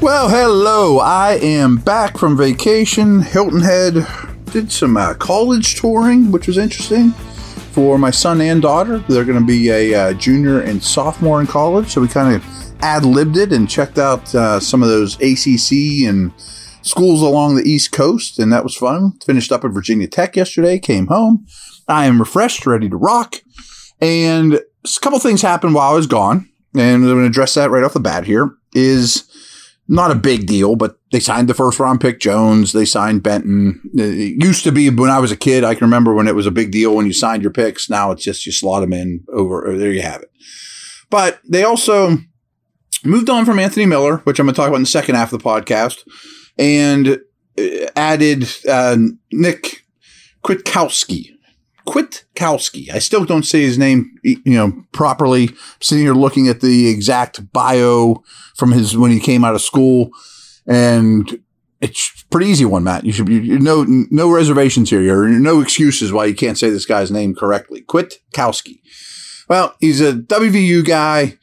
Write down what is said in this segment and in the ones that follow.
Well, hello. I am back from vacation. Hilton Head did some uh, college touring, which was interesting for my son and daughter. They're going to be a uh, junior and sophomore in college, so we kind of ad libbed it and checked out uh, some of those ACC and schools along the East Coast, and that was fun. Finished up at Virginia Tech yesterday, came home. I am refreshed, ready to rock. And a couple things happened while I was gone, and I'm going to address that right off the bat here. Is not a big deal, but they signed the first round pick Jones. They signed Benton. It used to be when I was a kid. I can remember when it was a big deal when you signed your picks. Now it's just you slot them in over. There you have it. But they also moved on from Anthony Miller, which I'm going to talk about in the second half of the podcast, and uh, added uh, Nick Kwiatkoski. Kwiatkoski. I still don't say his name, you know, properly. I'm sitting here looking at the exact bio from his when he came out of school, and it's pretty easy one, Matt. You should be you, no no reservations here. You're, no excuses why you can't say this guy's name correctly. Kwiatkoski. Well, he's a WVU guy,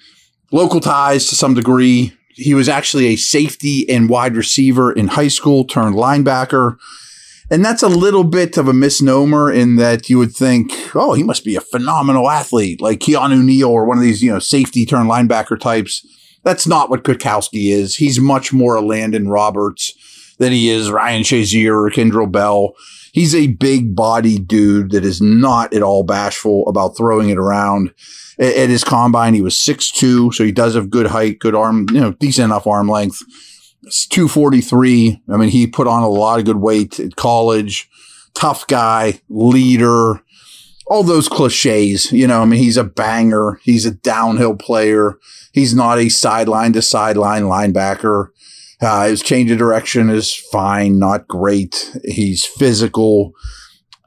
local ties to some degree. He was actually a safety and wide receiver in high school, turned linebacker. And that's a little bit of a misnomer in that you would think, oh, he must be a phenomenal athlete like Keanu Neal or one of these, you know, safety turn linebacker types. That's not what Kwiatkoski is. He's much more Elandon Roberts than he is Ryan Shazier or Kendrell Bell. He's a big body dude that is not at all bashful about throwing it around. At his combine, he was 6'2, so he does have good height, good arm, you know, decent enough arm length. 243. I mean, he put on a lot of good weight at college. Tough guy, leader, all those cliches. You know, I mean, he's a banger. He's a downhill player. He's not a sideline to sideline linebacker. Uh, his change of direction is fine, not great. He's physical.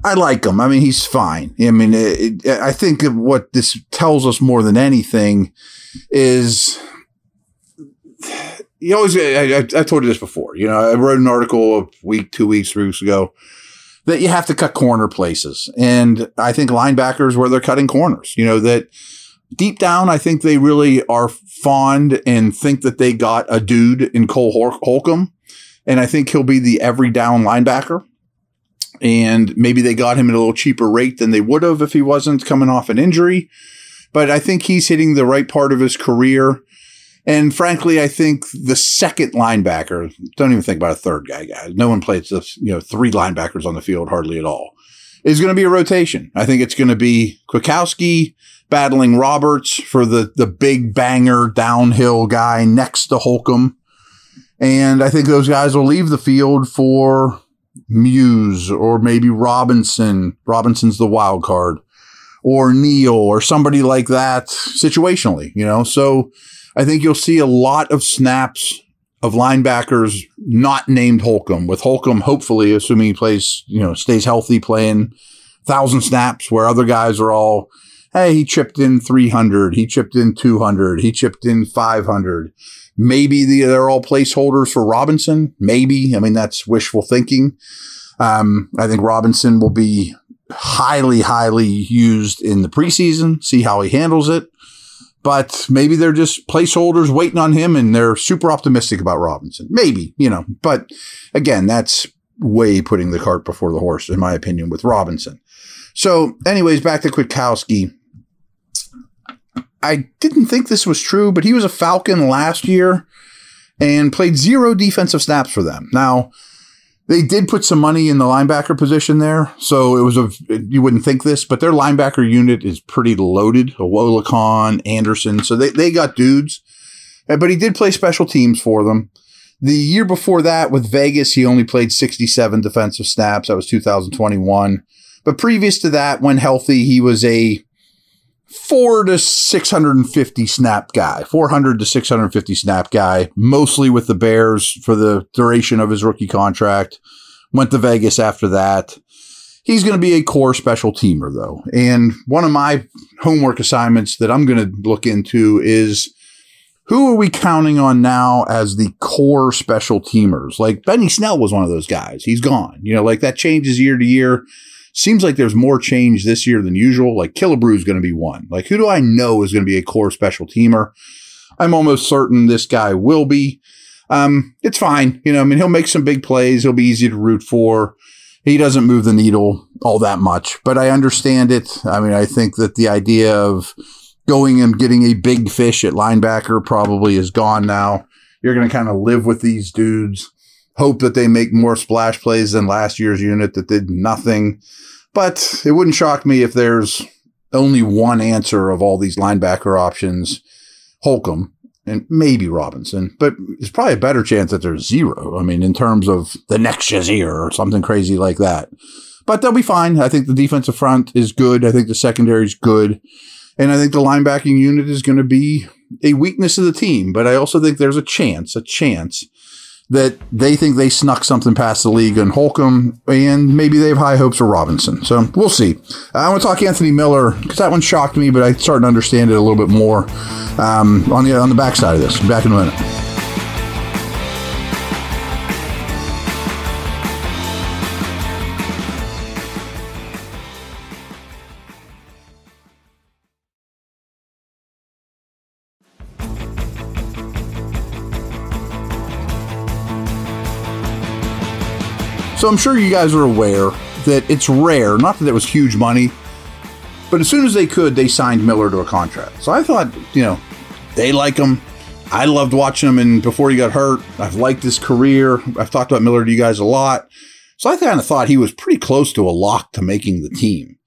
I like him. I mean, he's fine. I mean, it, it, I think what this tells us more than anything is you always, I, I, I, told you this before. You know, I wrote an article a week, two weeks, three weeks ago that you have to cut corner places. And I think linebackers where they're cutting corners, you know, that deep down, I think they really are fond and think that they got a dude in Cole Holcomb. And I think he'll be the every down linebacker. And maybe they got him at a little cheaper rate than they would have if he wasn't coming off an injury. But I think he's hitting the right part of his career. And frankly, I think the second linebacker, don't even think about a third guy, guys. No one plays you know, three linebackers on the field hardly at all. Is going to be a rotation. I think it's going to be Kwiatkoski battling Roberts for the, the big banger downhill guy next to Holcomb. And I think those guys will leave the field for Muse or maybe Robinson. Robinson's the wild card or Neal or somebody like that situationally, you know? So, I think you'll see a lot of snaps of linebackers not named Holcomb, with Holcomb hopefully, assuming he plays, you know, stays healthy, playing thousand snaps, where other guys are all, hey, he chipped in 300, he chipped in 200, he chipped in 500. Maybe they're all placeholders for Robinson. Maybe. I mean, that's wishful thinking. Um, I think Robinson will be highly, highly used in the preseason, see how he handles it but maybe they're just placeholders waiting on him and they're super optimistic about Robinson. Maybe, you know, but again, that's way putting the cart before the horse, in my opinion, with Robinson. So, anyways, back to Kwiatkoski. I didn't think this was true, but he was a Falcon last year and played zero defensive snaps for them. Now, they did put some money in the linebacker position there, so it was a you wouldn't think this, but their linebacker unit is pretty loaded. Oluokun, Anderson, so they they got dudes, uh, but he did play special teams for them. The year before that with Vegas, he only played 67 defensive snaps. That was 2021. But previous to that, when healthy, he was a four to 650 snap guy, 400 to 650 snap guy, mostly with the Bears for the duration of his rookie contract. Went to Vegas after that. He's going to be a core special teamer, though. And one of my homework assignments that I'm going to look into is who are we counting on now as the core special teamers? Like Benny Snell was one of those guys. He's gone. You know, like that changes year to year. Seems like there's more change this year than usual. Like Killebrew is going to be one. Like who do I know is going to be a core special teamer? I'm almost certain this guy will be. Um, it's fine. You know, I mean, he'll make some big plays. He'll be easy to root for. He doesn't move the needle all that much, but I understand it. I mean, I think that the idea of going and getting a big fish at linebacker probably is gone now. You're going to kind of live with these dudes, hope that they make more splash plays than last year's unit that did nothing. But it wouldn't shock me if there's only one answer of all these linebacker options Holcomb and maybe Robinson, but it's probably a better chance that there's zero. I mean, in terms of the next Shazier or something crazy like that. But they'll be fine. I think the defensive front is good. I think the secondary is good. And I think the linebacking unit is going to be a weakness of the team. But I also think there's a chance, a chance that they think they snuck something past the league and Holcomb, and maybe they have high hopes for Robinson. So we'll see. I want to talk Anthony Miller because that one shocked me, but I'm starting to understand it a little bit more um, on the on the backside of this. Back in a minute. So I'm sure you guys are aware that it's rare, not that it was huge money, but as soon as they could, they signed Miller to a contract. So I thought, you know, they like him. I loved watching him, and before he got hurt, I've liked his career. I've talked about Miller to you guys a lot. So I kind of thought he was pretty close to a lock to making the team.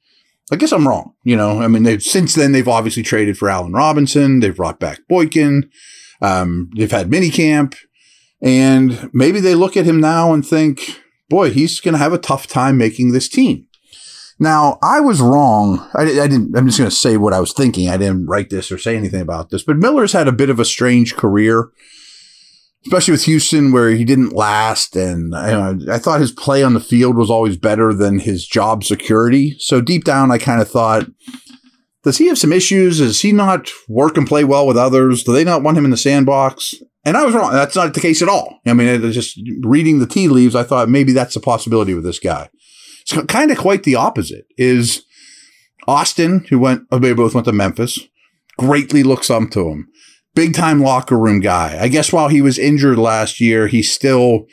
I guess I'm wrong. You know, I mean, since then they've obviously traded for Allen Robinson. They've brought back Boykin. Um, they've had minicamp, and maybe they look at him now and think, boy, he's going to have a tough time making this team. Now, I was wrong. I, I didn't, I'm just going to say what I was thinking. I didn't write this or say anything about this, but Miller's had a bit of a strange career, especially with Houston, where he didn't last. And I thought his play on the field was always better than his job security. So deep down, I kind of thought, does he have some issues? Is he not work and play well with others? Do they not want him in the sandbox? And I was wrong. That's not the case at all. I mean, just reading the tea leaves, I thought maybe that's a possibility with this guy. It's kind of quite the opposite. Is Austin, who went, they both went to Memphis, greatly looks up to him. Big time locker room guy. I guess while he was injured last year, he still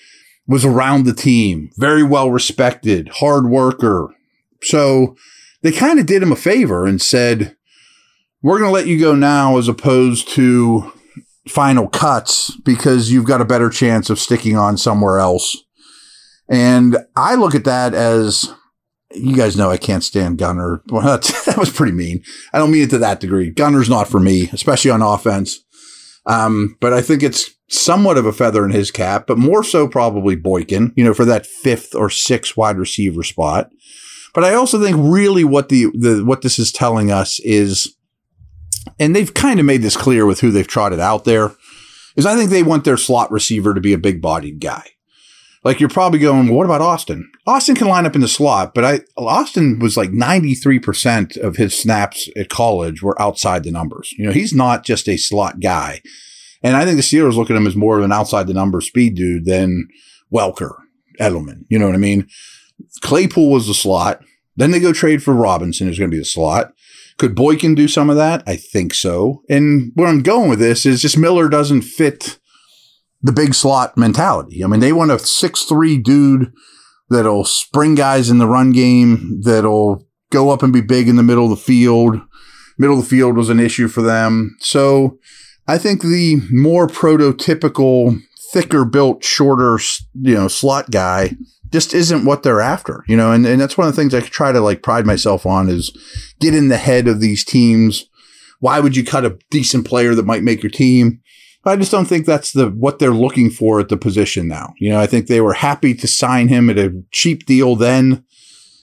was around the team. Very well respected, hard worker. So they kind of did him a favor and said, we're going to let you go now as opposed to final cuts because you've got a better chance of sticking on somewhere else. And I look at that as you guys know I can't stand Gunner. That was pretty mean. I don't mean it to that degree. Gunner's not for me, especially on offense. Um, but I think it's somewhat of a feather in his cap, but more so probably Boykin, you know, for that fifth or sixth wide receiver spot. But I also think really what the, the what this is telling us is and they've kind of made this clear with who they've trotted out there, is I think they want their slot receiver to be a big bodied guy. Like you're probably going, well, what about Austin? Austin can line up in the slot, but I Austin was like 93% of his snaps at college were outside the numbers. You know, he's not just a slot guy. And I think the Steelers look at him as more of an outside the number speed dude than Welker, Edelman. You know what I mean? Claypool was the slot. Then they go trade for Robinson, who's going to be the slot. Could Boykin do some of that? I think so. And where I'm going with this is just Miller doesn't fit the big slot mentality. I mean, they want a six-three dude that'll spring guys in the run game, that'll go up and be big in the middle of the field. Middle of the field was an issue for them. So I think the more prototypical, thicker built, shorter, you know, slot guy just isn't what they're after, you know, and, and that's one of the things I try to like pride myself on is get in the head of these teams. Why would you cut a decent player that might make your team? I just don't think that's the what they're looking for at the position now. You know, I think they were happy to sign him at a cheap deal then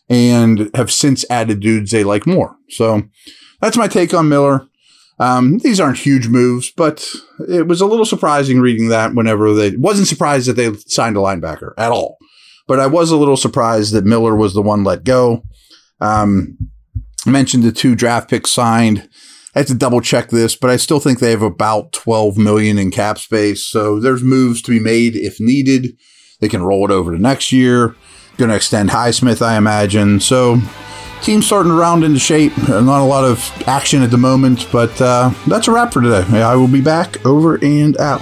and have since added dudes they like more. So that's my take on Miller. Um, these aren't huge moves, but it was a little surprising reading that whenever they wasn't surprised that they signed a linebacker at all. But I was a little surprised that Miller was the one let go. Um, I mentioned the two draft picks signed. I have to double check this, but I still think they have about 12 million in cap space. So there's moves to be made if needed. They can roll it over to next year. Going to extend Highsmith, I imagine. So team's starting to round into shape. Not a lot of action at the moment, but uh, that's a wrap for today. I will be back over and out.